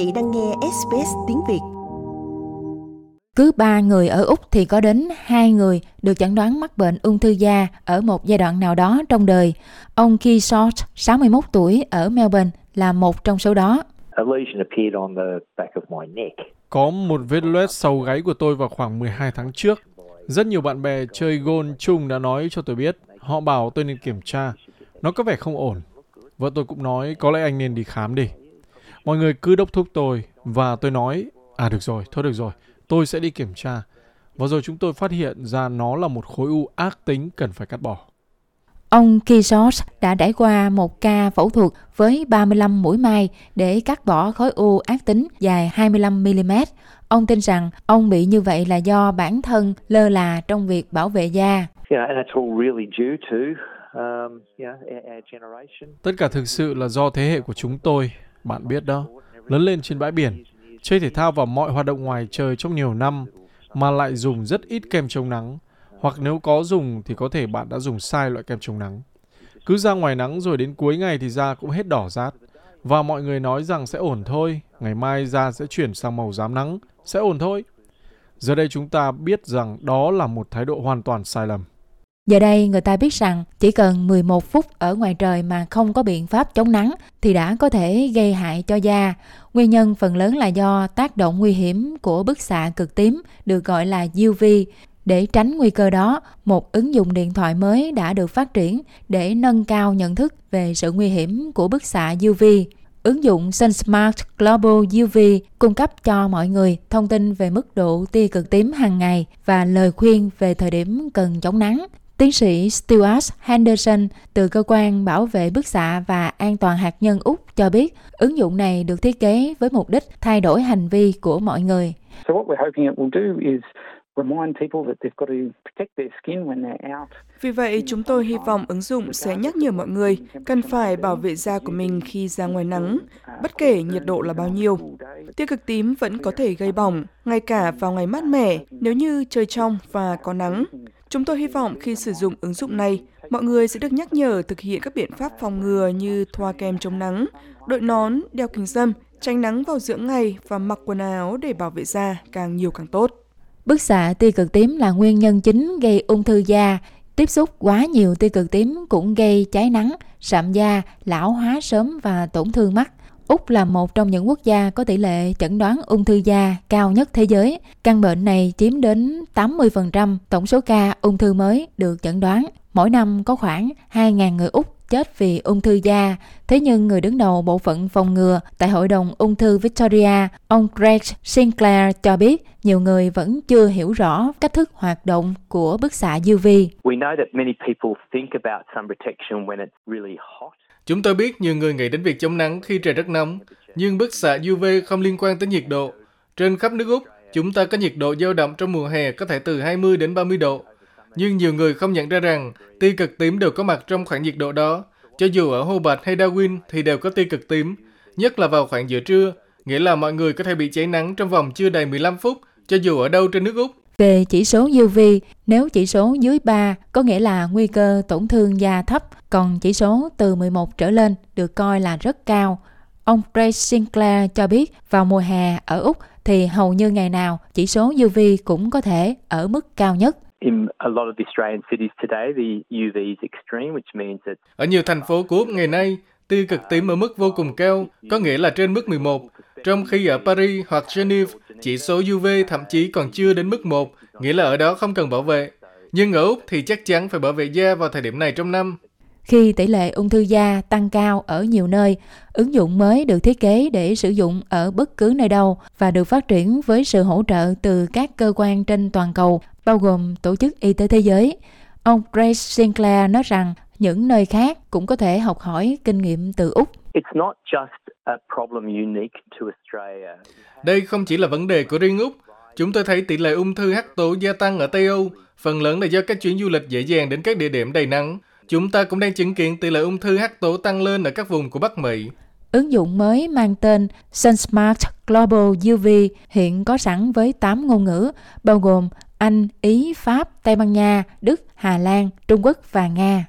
vị đang nghe SBS tiếng Việt. Cứ 3 người ở Úc thì có đến 2 người được chẩn đoán mắc bệnh ung thư da ở một giai đoạn nào đó trong đời. Ông Keith Short, 61 tuổi, ở Melbourne là một trong số đó. Có một vết loét sau gáy của tôi vào khoảng 12 tháng trước. Rất nhiều bạn bè chơi gôn chung đã nói cho tôi biết. Họ bảo tôi nên kiểm tra. Nó có vẻ không ổn. Vợ tôi cũng nói có lẽ anh nên đi khám đi. Mọi người cứ đốc thúc tôi và tôi nói, à được rồi, thôi được rồi, tôi sẽ đi kiểm tra. Và rồi chúng tôi phát hiện ra nó là một khối u ác tính cần phải cắt bỏ. Ông Kisos đã trải qua một ca phẫu thuật với 35 mũi mai để cắt bỏ khối u ác tính dài 25mm. Ông tin rằng ông bị như vậy là do bản thân lơ là trong việc bảo vệ da. Um, Tất cả thực sự là do thế hệ của chúng tôi, bạn biết đó. Lớn lên trên bãi biển, chơi thể thao và mọi hoạt động ngoài trời trong nhiều năm, mà lại dùng rất ít kem chống nắng. Hoặc nếu có dùng thì có thể bạn đã dùng sai loại kem chống nắng. Cứ ra ngoài nắng rồi đến cuối ngày thì da cũng hết đỏ rát. Và mọi người nói rằng sẽ ổn thôi, ngày mai da sẽ chuyển sang màu rám nắng, sẽ ổn thôi. Giờ đây chúng ta biết rằng đó là một thái độ hoàn toàn sai lầm. Giờ đây người ta biết rằng chỉ cần 11 phút ở ngoài trời mà không có biện pháp chống nắng thì đã có thể gây hại cho da. Nguyên nhân phần lớn là do tác động nguy hiểm của bức xạ cực tím được gọi là UV. Để tránh nguy cơ đó, một ứng dụng điện thoại mới đã được phát triển để nâng cao nhận thức về sự nguy hiểm của bức xạ UV. Ứng dụng SunSmart Global UV cung cấp cho mọi người thông tin về mức độ tia cực tím hàng ngày và lời khuyên về thời điểm cần chống nắng. Tiến sĩ Stuart Henderson từ cơ quan bảo vệ bức xạ và an toàn hạt nhân Úc cho biết ứng dụng này được thiết kế với mục đích thay đổi hành vi của mọi người. Vì vậy, chúng tôi hy vọng ứng dụng sẽ nhắc nhở mọi người cần phải bảo vệ da của mình khi ra ngoài nắng, bất kể nhiệt độ là bao nhiêu. Tia cực tím vẫn có thể gây bỏng, ngay cả vào ngày mát mẻ nếu như trời trong và có nắng. Chúng tôi hy vọng khi sử dụng ứng dụng này, mọi người sẽ được nhắc nhở thực hiện các biện pháp phòng ngừa như thoa kem chống nắng, đội nón, đeo kính râm, tránh nắng vào giữa ngày và mặc quần áo để bảo vệ da càng nhiều càng tốt. Bức xạ tia cực tím là nguyên nhân chính gây ung thư da. Tiếp xúc quá nhiều tia cực tím cũng gây cháy nắng, sạm da, lão hóa sớm và tổn thương mắt. Úc là một trong những quốc gia có tỷ lệ chẩn đoán ung thư da cao nhất thế giới. Căn bệnh này chiếm đến 80% tổng số ca ung thư mới được chẩn đoán. Mỗi năm có khoảng 2.000 người Úc chết vì ung thư da. Thế nhưng người đứng đầu bộ phận phòng ngừa tại Hội đồng ung thư Victoria, ông Greg Sinclair cho biết nhiều người vẫn chưa hiểu rõ cách thức hoạt động của bức xạ UV. We know that many people think about sun protection when it's really hot. Chúng tôi biết nhiều người nghĩ đến việc chống nắng khi trời rất nóng, nhưng bức xạ UV không liên quan tới nhiệt độ. Trên khắp nước Úc, chúng ta có nhiệt độ dao động trong mùa hè có thể từ 20 đến 30 độ. Nhưng nhiều người không nhận ra rằng tia cực tím đều có mặt trong khoảng nhiệt độ đó. Cho dù ở Hobart hay Darwin thì đều có tia cực tím, nhất là vào khoảng giữa trưa, nghĩa là mọi người có thể bị cháy nắng trong vòng chưa đầy 15 phút, cho dù ở đâu trên nước Úc. Về chỉ số UV, nếu chỉ số dưới 3 có nghĩa là nguy cơ tổn thương da thấp, còn chỉ số từ 11 trở lên được coi là rất cao. Ông Grace Sinclair cho biết vào mùa hè ở Úc thì hầu như ngày nào chỉ số UV cũng có thể ở mức cao nhất. Ở nhiều thành phố của Úc ngày nay, tia cực tím ở mức vô cùng cao, có nghĩa là trên mức 11, trong khi ở Paris hoặc Geneva, chỉ số UV thậm chí còn chưa đến mức 1, nghĩa là ở đó không cần bảo vệ. Nhưng ở Úc thì chắc chắn phải bảo vệ da vào thời điểm này trong năm. Khi tỷ lệ ung thư da tăng cao ở nhiều nơi, ứng dụng mới được thiết kế để sử dụng ở bất cứ nơi đâu và được phát triển với sự hỗ trợ từ các cơ quan trên toàn cầu, bao gồm Tổ chức Y tế Thế giới. Ông Grace Sinclair nói rằng những nơi khác cũng có thể học hỏi kinh nghiệm từ Úc. Đây không chỉ là vấn đề của riêng Úc. Chúng tôi thấy tỷ lệ ung thư hắc tố gia tăng ở Tây Âu, phần lớn là do các chuyến du lịch dễ dàng đến các địa điểm đầy nắng. Chúng ta cũng đang chứng kiến tỷ lệ ung thư hắc tố tăng lên ở các vùng của Bắc Mỹ. Ứng dụng mới mang tên SunSmart Global UV hiện có sẵn với 8 ngôn ngữ, bao gồm Anh, Ý, Pháp, Tây Ban Nha, Đức, Hà Lan, Trung Quốc và Nga.